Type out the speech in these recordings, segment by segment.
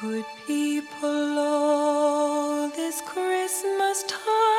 Good people all this Christmas time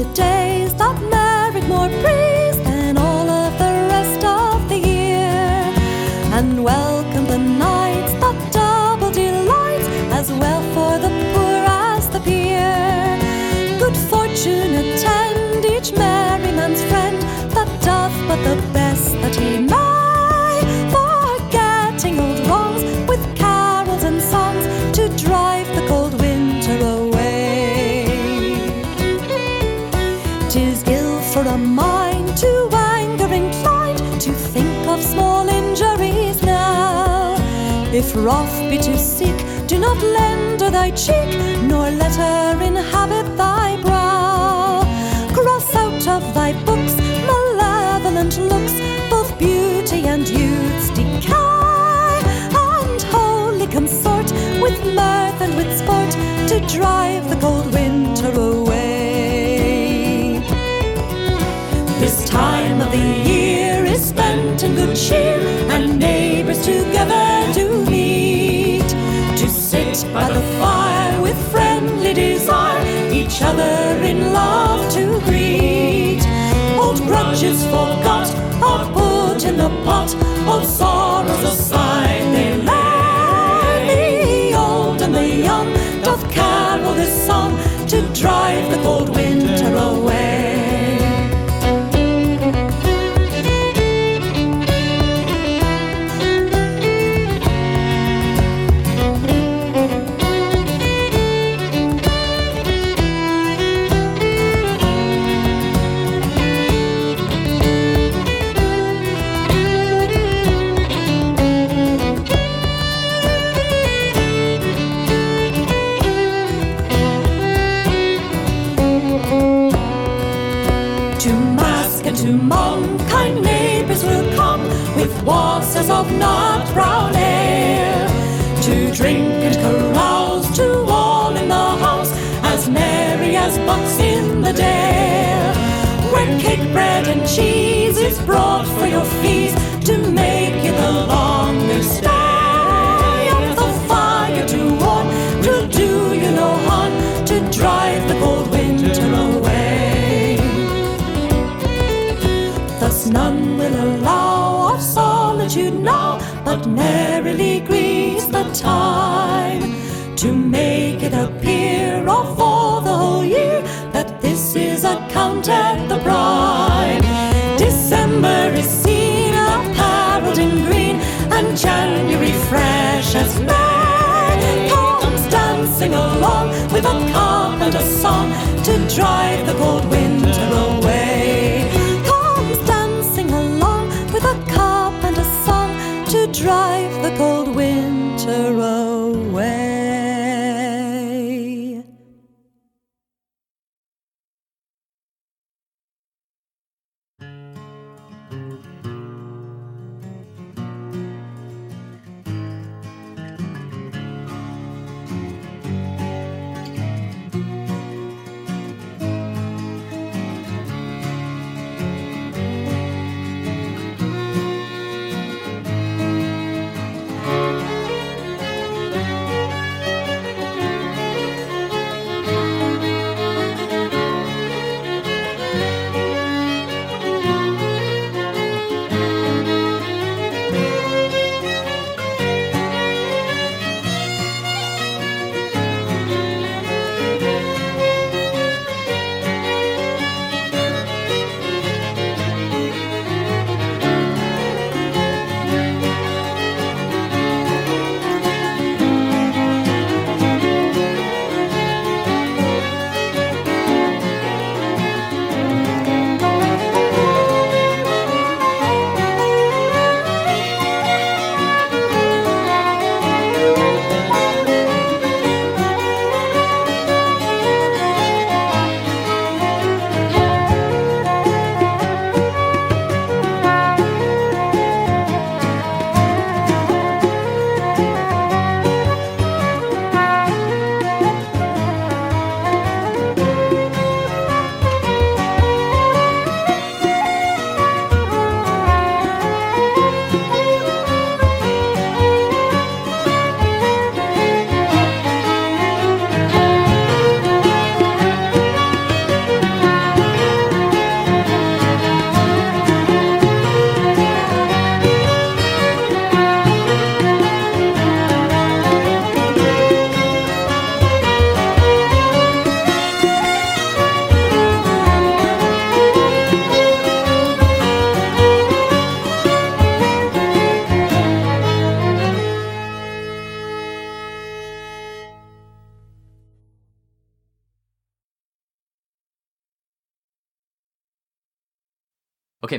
the days If wrath be too sick, do not lend her thy cheek, nor let her inhabit thy brow. Cross out of thy books malevolent looks, both beauty and youth's decay, and wholly consort with mirth and with sport to drive the cold winter away. This time of the year is spent in good cheer, and neighbors together by the fire with friendly desire, each other in love to greet. Old grudges forgot, are put in the pot, old sorrows aside they lay. The old and the young doth carol this song to drive the cold winter wasses of nut brown ale. To drink and carouse to all in the house, as merry as bucks in the dale. When cake, bread, and cheese is brought for your feast now, merrily greets the time to make it appear of all the whole year that this is accounted the prime. December is seen apparelled in green, and January fresh as May comes dancing along with a cup and a song to drive the cold winter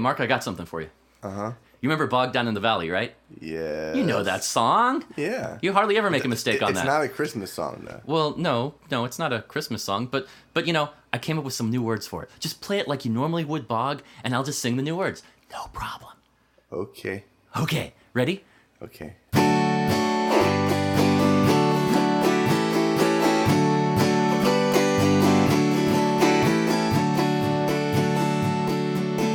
Mark, I got something for you. Uh huh. You remember Bog Down in the Valley, right? Yeah. You know that song. Yeah. You hardly ever make a mistake on that. it's not a Christmas song though. Well, no, no, it's not a Christmas song, but but you know, I came up with some new words for it. Just play it like you normally would, Bog, and I'll just sing the new words. No problem. Okay. Okay, ready? Okay.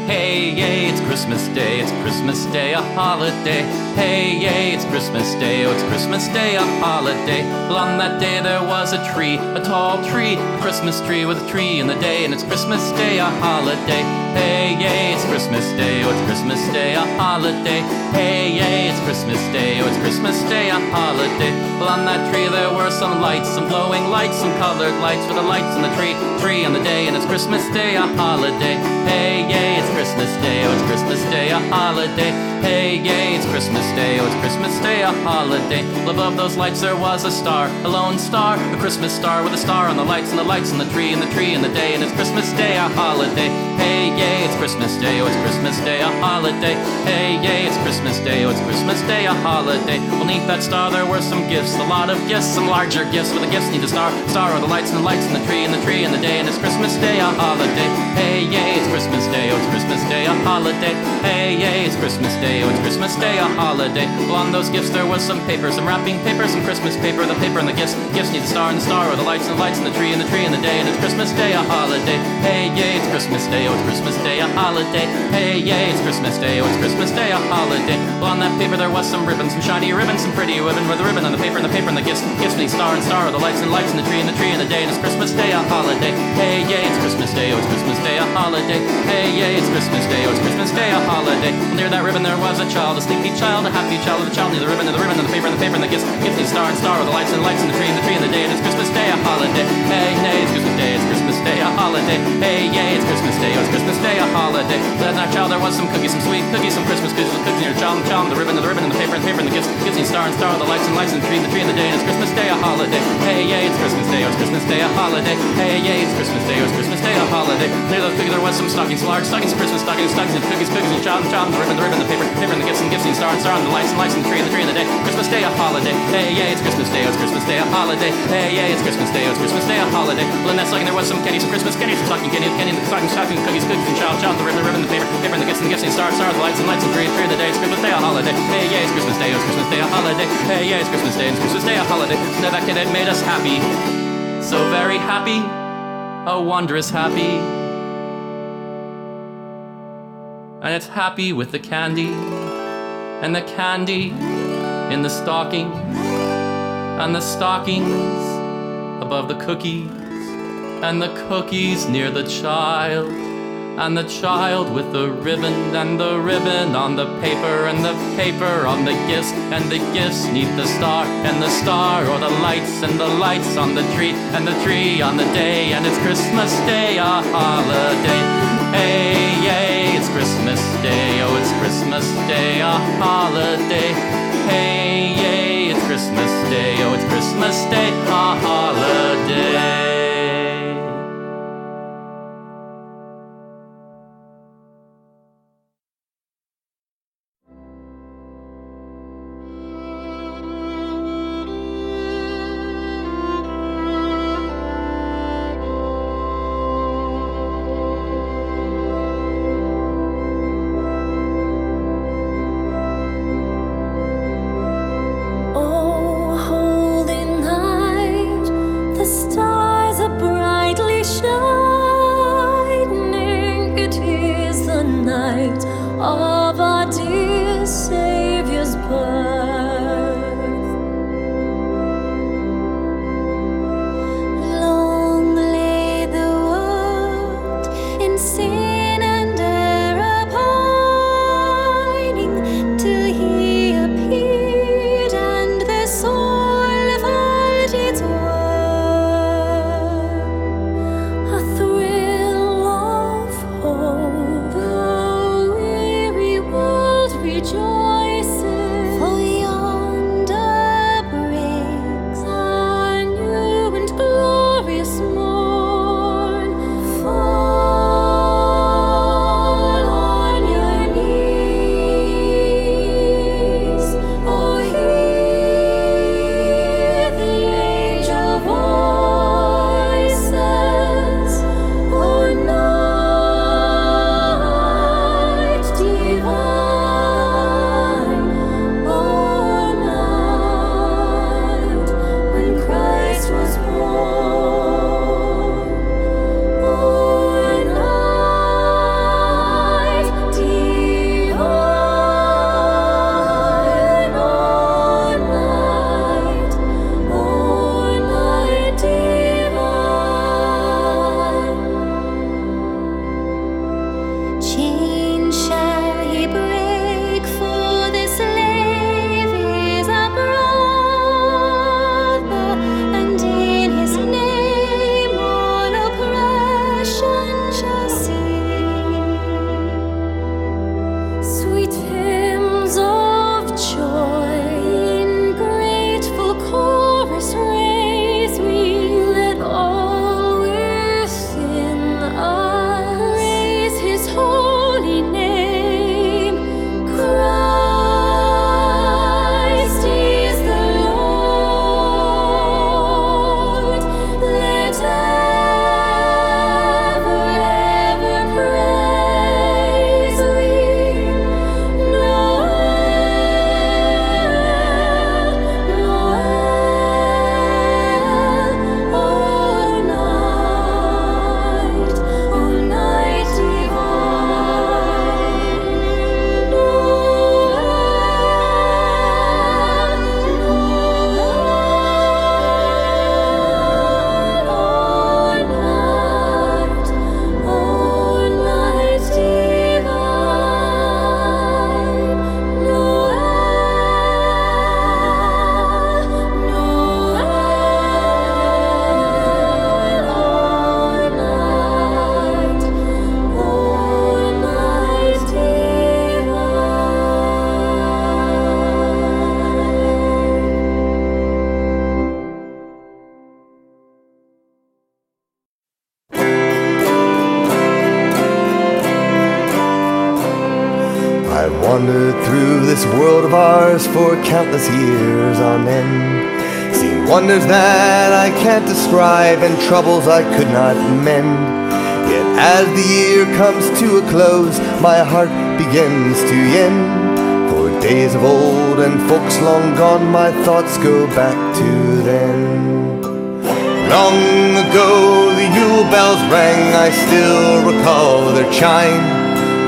Hey, yay, it's Christmas Day, it's Christmas Day, a holiday. Hey, yay, it's Christmas Day, oh, it's Christmas Day, a holiday. Well, on that day there was a tree, a tall tree, a Christmas tree with a tree in the day, and it's Christmas Day, a holiday. Hey, yay, it's Christmas Day, oh, it's Christmas Day, a holiday. Hey, yay, it's Christmas Day, oh, it's Christmas Day, a holiday. Well, on that tree there were some lights, some glowing lights, some colored lights for the lights in the tree, tree in the day, and it's Christmas Day, a holiday. Hey, yay, it's Christmas Day, oh, it's Christmas Day, a holiday. Hey, yay, it's Christmas Day, oh, it's Christmas Day, a holiday. Above those lights there was a star, a lone star, a Christmas star with a star on the lights and the lights on the tree and the tree and the day, and it's Christmas Day, a holiday. Hey, yay, it's Christmas Day, oh, it's Christmas Day, a holiday. Hey, yay, it's Christmas Day, oh, it's Christmas Day, a holiday. Beneath that star there were some gifts, a lot of gifts, some larger gifts, where the gifts need a star, star the lights and the lights and the tree and the tree and the day, and it's Christmas Day, a holiday. Hey, yay, it's Christmas Day, oh, it's Christmas Day, a holiday. Hey, yay, it's Christmas Day, oh, it's Christmas Day, a holiday. Well, on those gifts there was some paper, some wrapping paper, some Christmas paper, the paper and the gifts. Gifts need the star and the star, or the lights and the lights and the tree and the tree and the day, and it's Christmas Day, a holiday. Hey, yay, it's Christmas Day, oh, it's Christmas Day, a holiday. Hey, yay, it's Christmas Day, oh, it's Christmas Day, a holiday. Well, on that paper there was some ribbon, some shiny ribbon, some pretty ribbon with the ribbon and the paper and the paper and the gifts. Gifts need star and star, or the lights and lights and the tree and the tree and the day, and it's Christmas Day, a holiday. Hey, yay, it's Christmas Day, oh, it's Christmas Day, a holiday. Hey, yay, it's Christmas Day, oh, it's Christmas Day, a holiday. Well, near that ribbon there was a child, a sleepy child, a happy child, with a child near the ribbon and the ribbon and the paper and the paper and the gifts. Gifts need star and star, or the lights and lights and the tree and the tree and the day, and it's Christmas Day, a holiday. Hey, hey, it's Christmas Day, it's Christmas Day, a holiday. Hey, yay, it's Christmas Day, oh, it's Christmas Day, a holiday. Then that child there was some cookies, some sweet cookies, some Christmas cookies, some cookies near the child, and the child, and the ribbon and the ribbon and the paper and the paper and the gifts. Gifts need star and star, or the lights and lights and the tree and the tree and the day, and it's Christmas Day, a holiday. Hey, yay, it's Christmas Day, oh, it's Christmas Day, a holiday. Hey, yay, it's Christmas Day, oh, it's Christmas Day, a holiday. Near those cookies there was some stockings, large stockings, Christmas stockings, stockings, and cookies, cookies, and child, and the ribbon, the ribbon, the paper, paper, and the gifts, and gifts, and star and star, and the lights and lights and the tree and the tree and the day. Christmas Day, a holiday. Hey, yay, it's Christmas Day, oh, it's Christmas Day, a holiday. Hey, yay, it's Christmas Day, oh, it's Christmas Day, a holiday. Well, in that stocking there was some candy, some Christmas candy, some stocking candy, candy, and the stocking, stocking, cookies, cookies, and child, child, the ribbon, the ribbon, the paper, paper, and the gifts, and gifts, and star, star, the lights and lights and tree and tree of the day. It's Christmas Day, a holiday. Hey, yay, it's Christmas Day, oh, it's Christmas Day, a holiday. Hey, yay, it's Christmas Day, it's Christmas Day, a holiday. That kid had made us happy, so very happy, oh, wondrous happy. And it's happy with the candy, and the candy in the stocking, and the stockings above the cookies, and the cookies near the child, and the child with the ribbon, and the ribbon on the paper, and the paper on the gifts, and the gifts neath the star, and the star or the lights, and the lights on the tree, and the tree on the day, and it's Christmas Day, a holiday. Hey, yay, it's Christmas Day, oh, it's Christmas Day, a holiday. Hey, yay, it's Christmas Day, oh, it's Christmas Day, a holiday. For countless years on end. Seen wonders that I can't describe and troubles I could not mend. Yet as the year comes to a close, my heart begins to yen. For days of old and folks long gone, my thoughts go back to then. Long ago the Yule bells rang, I still recall their chime.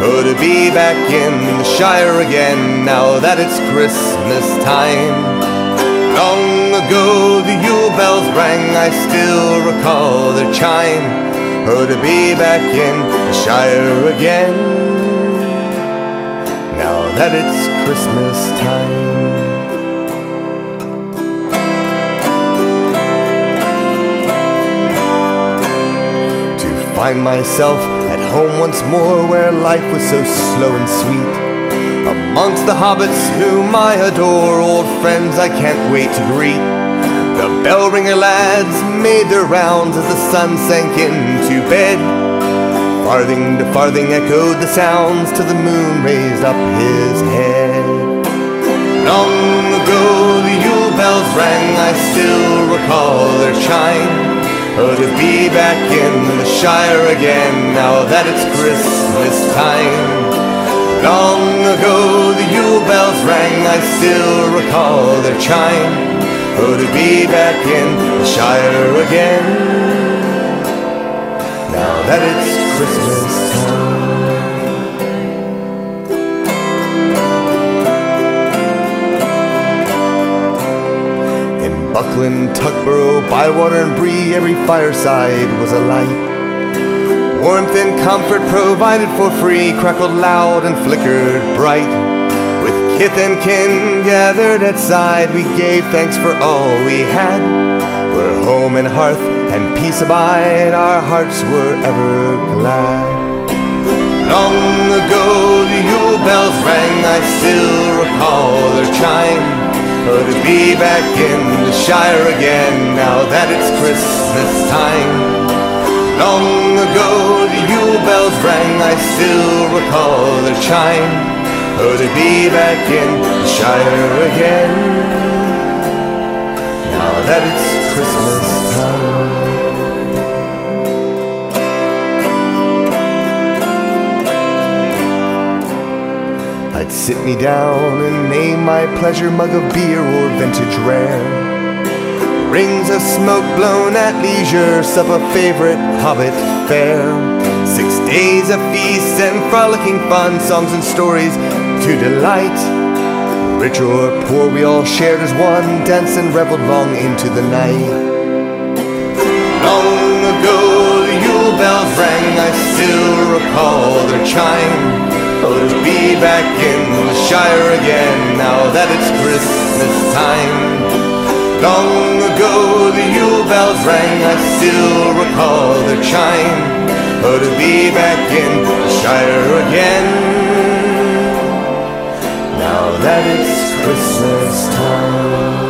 Oh, to be back in the Shire again, now that it's Christmas time. Long ago the Yule bells rang, I still recall their chime. Oh, to be back in the Shire again, now that it's Christmas time. Find myself home once more where life was so slow and sweet. Amongst the hobbits whom I adore, old friends I can't wait to greet. The bell ringer lads made their rounds as the sun sank into bed. Farthing to farthing echoed the sounds till the moon raised up his head. Long ago the Yule bells rang, I still recall their chime. Oh, to be back in the Shire again, now that it's Christmas time. Long ago the Yule bells rang, I still recall their chime. Oh, to be back in the Shire again, now that it's Christmas time. Buckland, Tuckborough, Bywater, and Bree, every fireside was alight. Warmth and comfort provided for free crackled loud and flickered bright. With kith and kin gathered at side, we gave thanks for all we had. Where home and hearth and peace abide, our hearts were ever glad. Long ago the Yule bells rang, I still recall their chime. Oh, to be back in the Shire again, now that it's Christmas time. Long ago the Yule bells rang, I still recall their chime. Oh, to be back in the Shire again, now that it's Christmas time. Sit me down and name my pleasure mug of beer or vintage rare. Rings of smoke blown at leisure, sup a favorite hobbit fare. Six days of feasts and frolicking fun, songs and stories to delight. Rich or poor, we all shared as one, danced and reveled long into the night. Long ago the Yule bells rang, I still recall their chime. Oh, to be back in the Shire again, now that it's Christmas time. Long ago the Yule bells rang, I still recall their chime. Oh, to be back in the Shire again, now that it's Christmas time.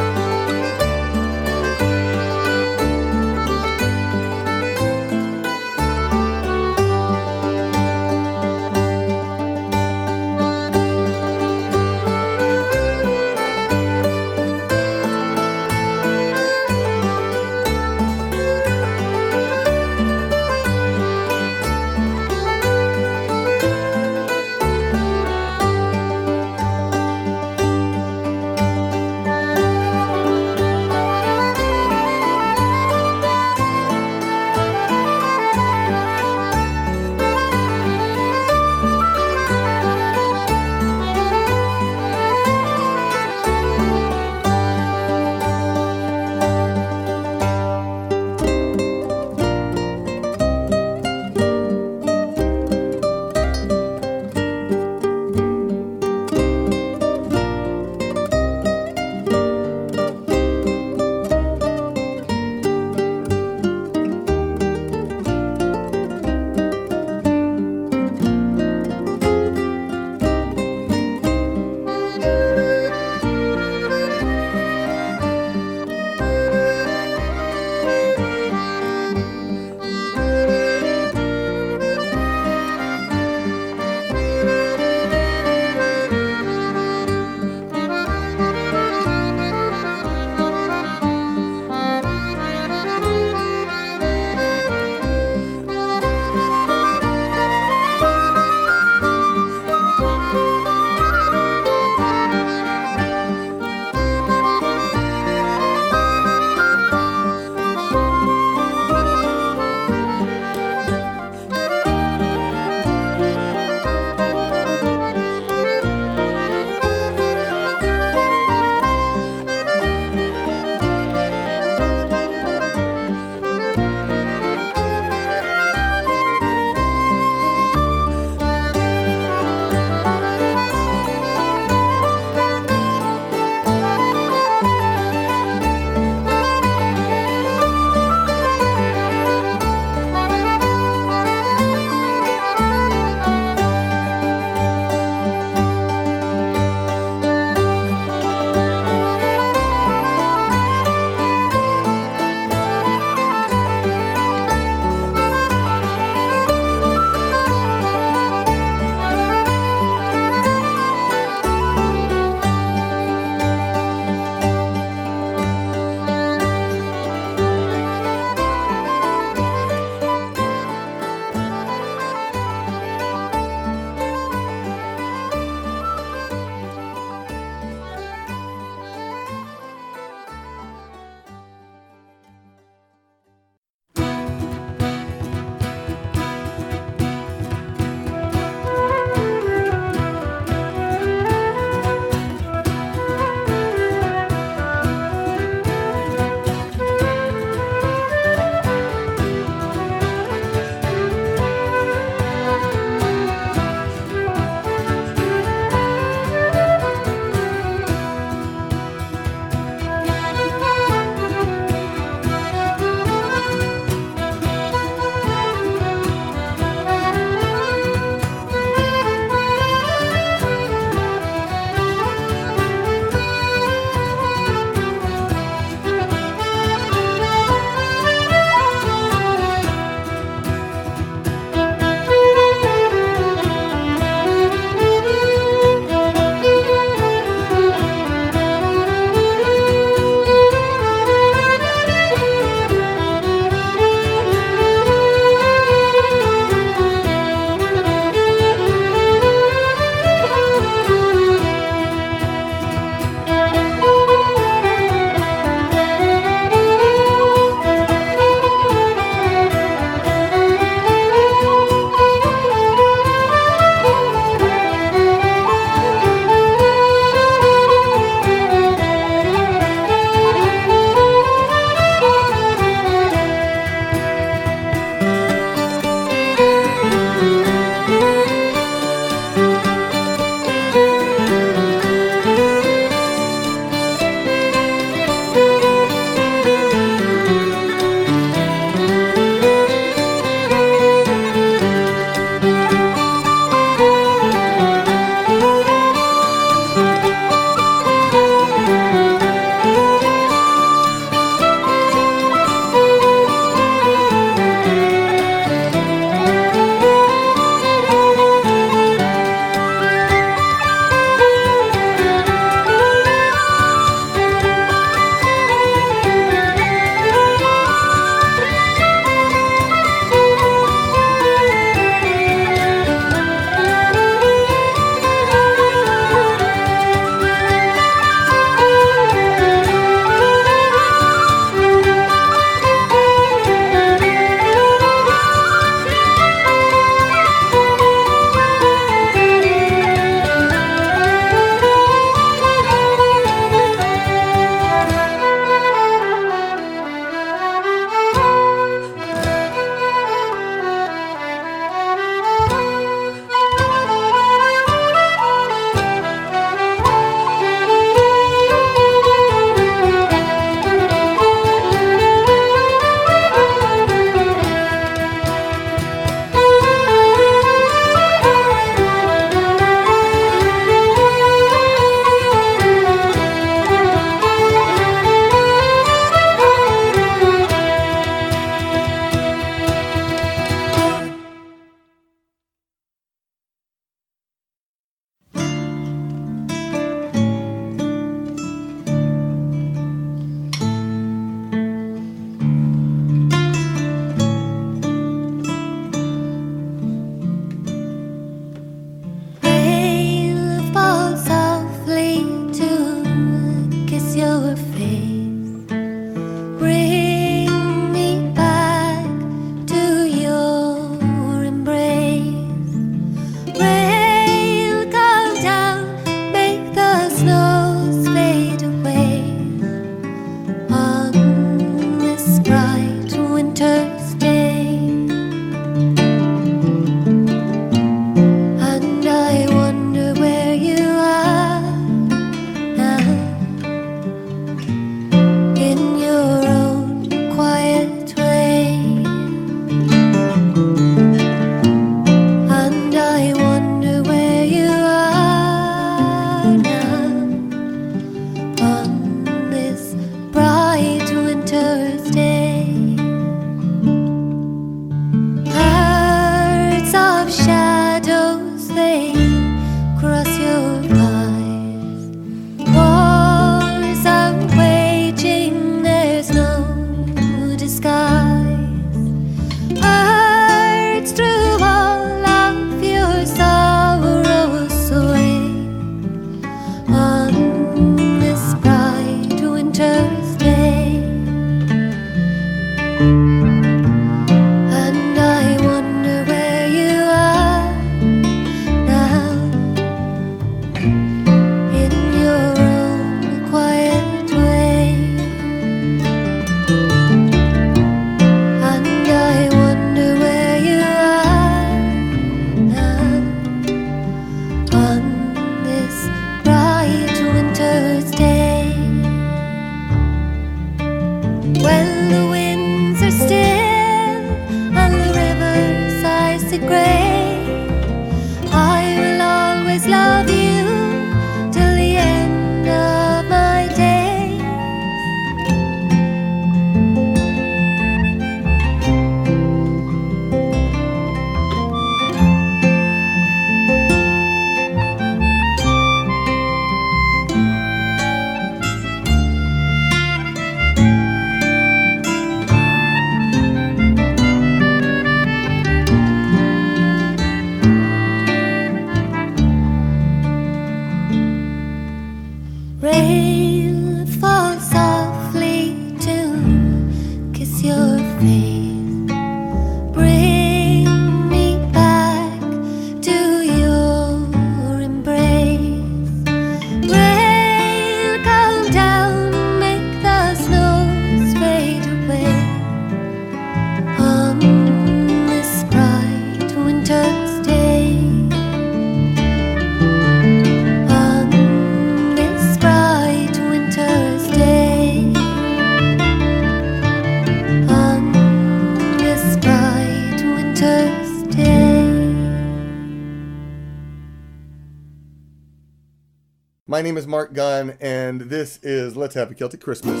My name is Mark Gunn, and this is Let's Have a Celtic Christmas.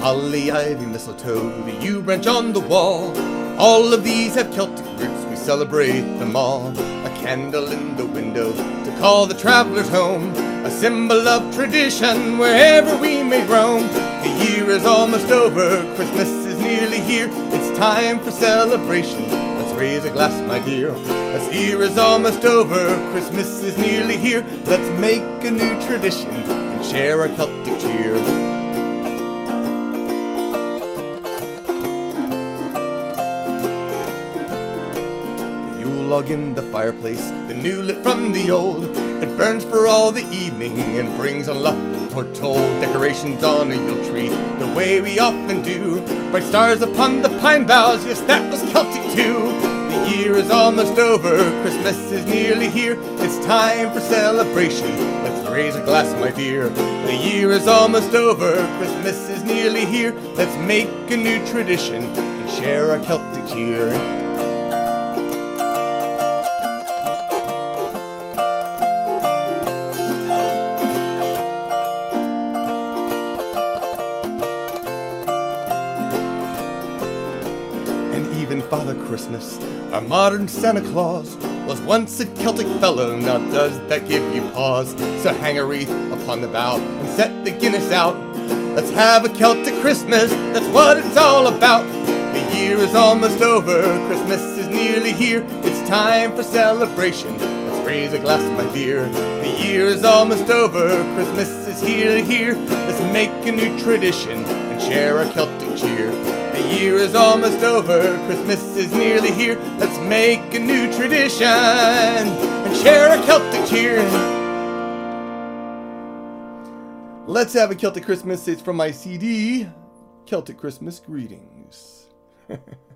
Holly, ivy, mistletoe, the yew branch on the wall. All of these have Celtic roots, we celebrate them all. A candle in the window to call the travelers home. A symbol of tradition wherever we may roam. The year is almost over, Christmas is nearly here. It's time for celebration. Raise a glass, my dear. This year is almost over, Christmas is nearly here. Let's make a new tradition and share a Celtic cheer. Yule log in the fireplace, the new lit from the old. It burns for all the evening and brings on luck foretold. Decorations on a Yule tree, the way we often do. Bright stars upon the pine boughs, yes, that was Celtic too. The year is almost over, Christmas is nearly here. It's time for celebration. Let's raise a glass, my dear. The year is almost over, Christmas is nearly here. Let's make a new tradition and share our Celtic cheer. Christmas, our modern Santa Claus, was once a Celtic fellow. Now does that give you pause? So hang a wreath upon the bough and set the Guinness out. Let's have a Celtic Christmas, that's what it's all about. The year is almost over, Christmas is nearly here. It's time for celebration. Let's raise a glass, my dear. The year is almost over, Christmas is here, here. Let's make a new tradition and share our Celtic cheer. Year is almost over, Christmas is nearly here. Let's make a new tradition and share a Celtic cheer. Let's have a Celtic Christmas. It's from my CD, Celtic Christmas Greetings.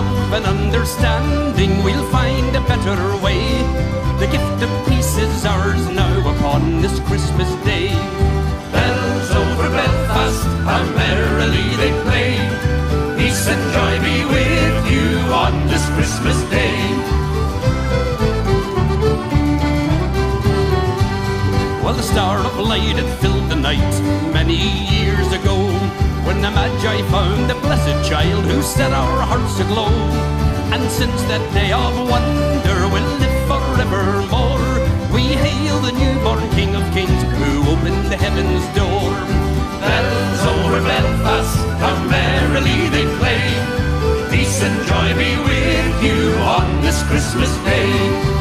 love and understanding, we'll find a better way. The gift of peace is ours now upon this Christmas day. Bells over Belfast, how merrily they play. Peace and joy be with you on this Christmas day. Well, the star of light had filled the night many years ago time the Magi found the blessed child who set our hearts aglow. And since that day of wonder we'll live forevermore. We hail the newborn King of Kings who opened the heaven's door. Bells over Belfast, how merrily they play. Peace and joy be with you on this Christmas day.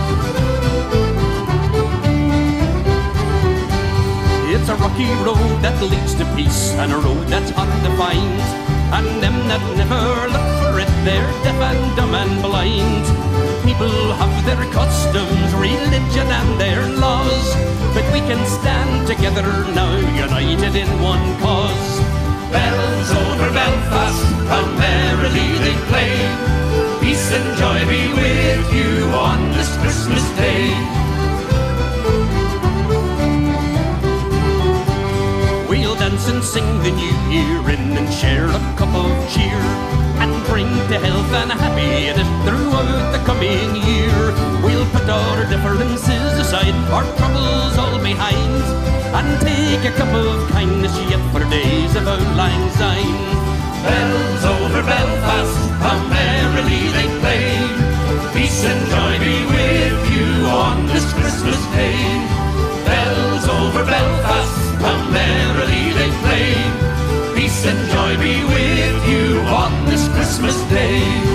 A rocky road that leads to peace and a road that's undefined. And them that never look for it, they're deaf and dumb and blind. People have their customs, religion, and their laws. But we can stand together now, united in one cause. Bells over Belfast, how merrily they play. Peace and joy be with you on this Christmas Day. And sing the new year in and share a cup of cheer and bring to health and happiness throughout the coming year. We'll put our differences aside, our troubles all behind, and take a cup of kindness yet for days of old lang syne. Bells over Belfast, how merrily they play. Peace and joy be with you on this Christmas Day. Bells over Belfast, how merrily Christmas Day.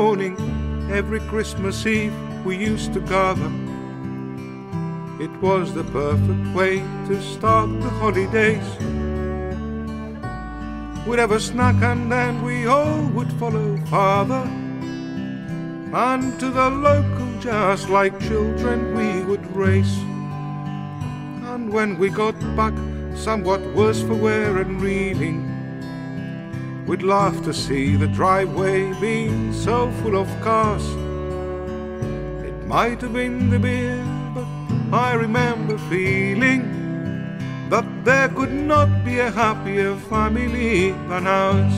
Morning, every Christmas Eve, we used to gather. It was the perfect way to start the holidays. We'd have a snack and then we all would follow father. And to the local just like children we would race. And when we got back, somewhat worse for wear and reeling, we'd laugh to see the driveway being so full of cars. It might have been the beer, but I remember feeling that there could not be a happier family than ours.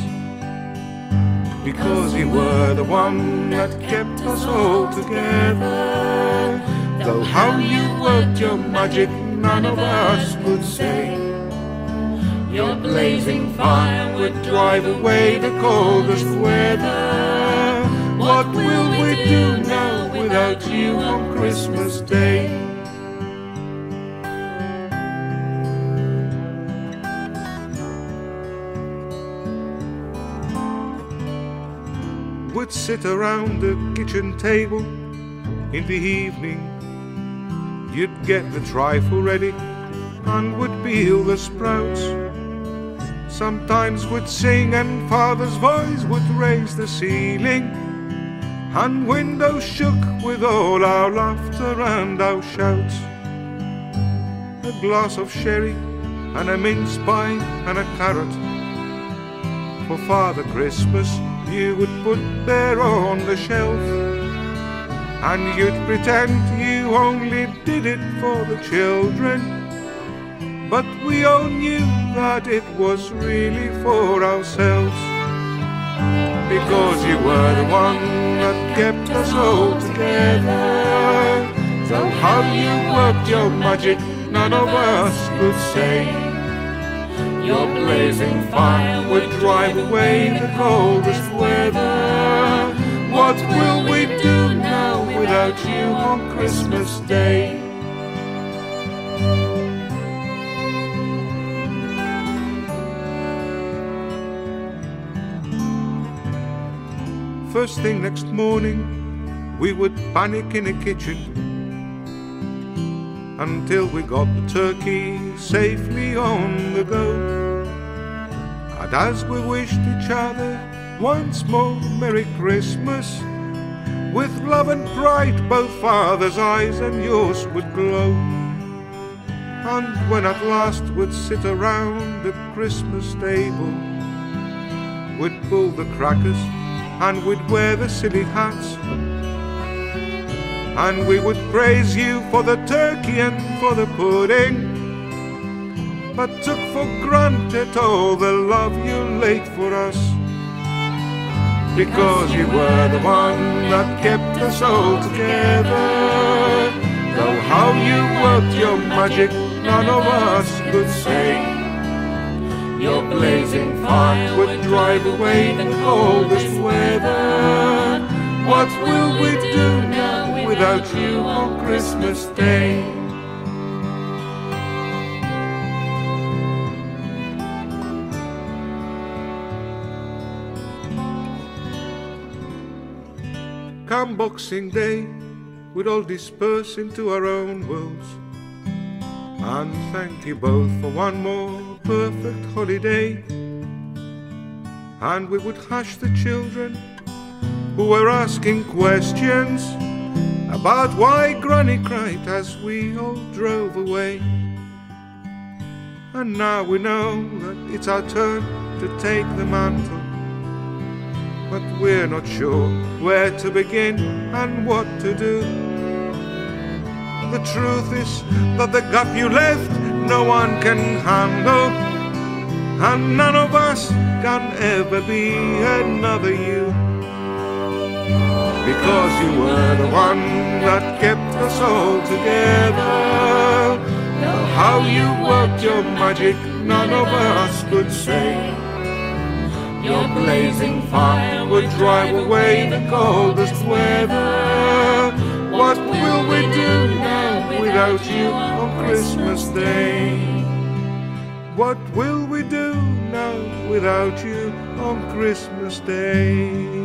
Because you were the one that kept us all together. Though how you worked your magic, none of us could say. Blazing fire would drive away the coldest weather. What will we do now without you on Christmas Day? would sit around the kitchen table in the evening. You'd get the trifle ready and would peel the sprouts. Sometimes would sing and father's voice would raise the ceiling. And windows shook with all our laughter and our shouts. A glass of sherry and a mince pie and a carrot for Father Christmas you would put there on the shelf. And you'd pretend you only did it for the children. We all knew that it was really for ourselves. Because you were the one that kept us all together. So how you worked your magic, none of us could say. Your blazing fire would drive away the coldest weather. What will we do now without you on Christmas Day? First thing next morning, we would panic in the kitchen until we got the turkey safely on the go. And as we wished each other once more Merry Christmas, with love and pride both father's eyes and yours would glow. And when at last we'd sit around the Christmas table, we'd pull the crackers and we'd wear the silly hats and we would praise you for the turkey and for the pudding, but took for granted all the love you laid for us. Because you were the one that kept us all together. Though how you worked your magic, none of us could say. Your blazing fire would drive away the coldest weather. What will we do now without you on Christmas Day? Come Boxing Day, we'd all disperse into our own worlds. And thank you both for one more perfect holiday. And we would hush the children who were asking questions about why Granny cried as we all drove away. And now we know that it's our turn to take the mantle. But we're not sure where to begin and what to do. The truth is that the gap you left no one can handle. And none of us can ever be another you because you were the one that kept us all together. How you worked your magic, none of us could say. Your blazing fire would drive away the coldest weather. What will we do now without you on Christmas Day? What will we do now without you on Christmas Day?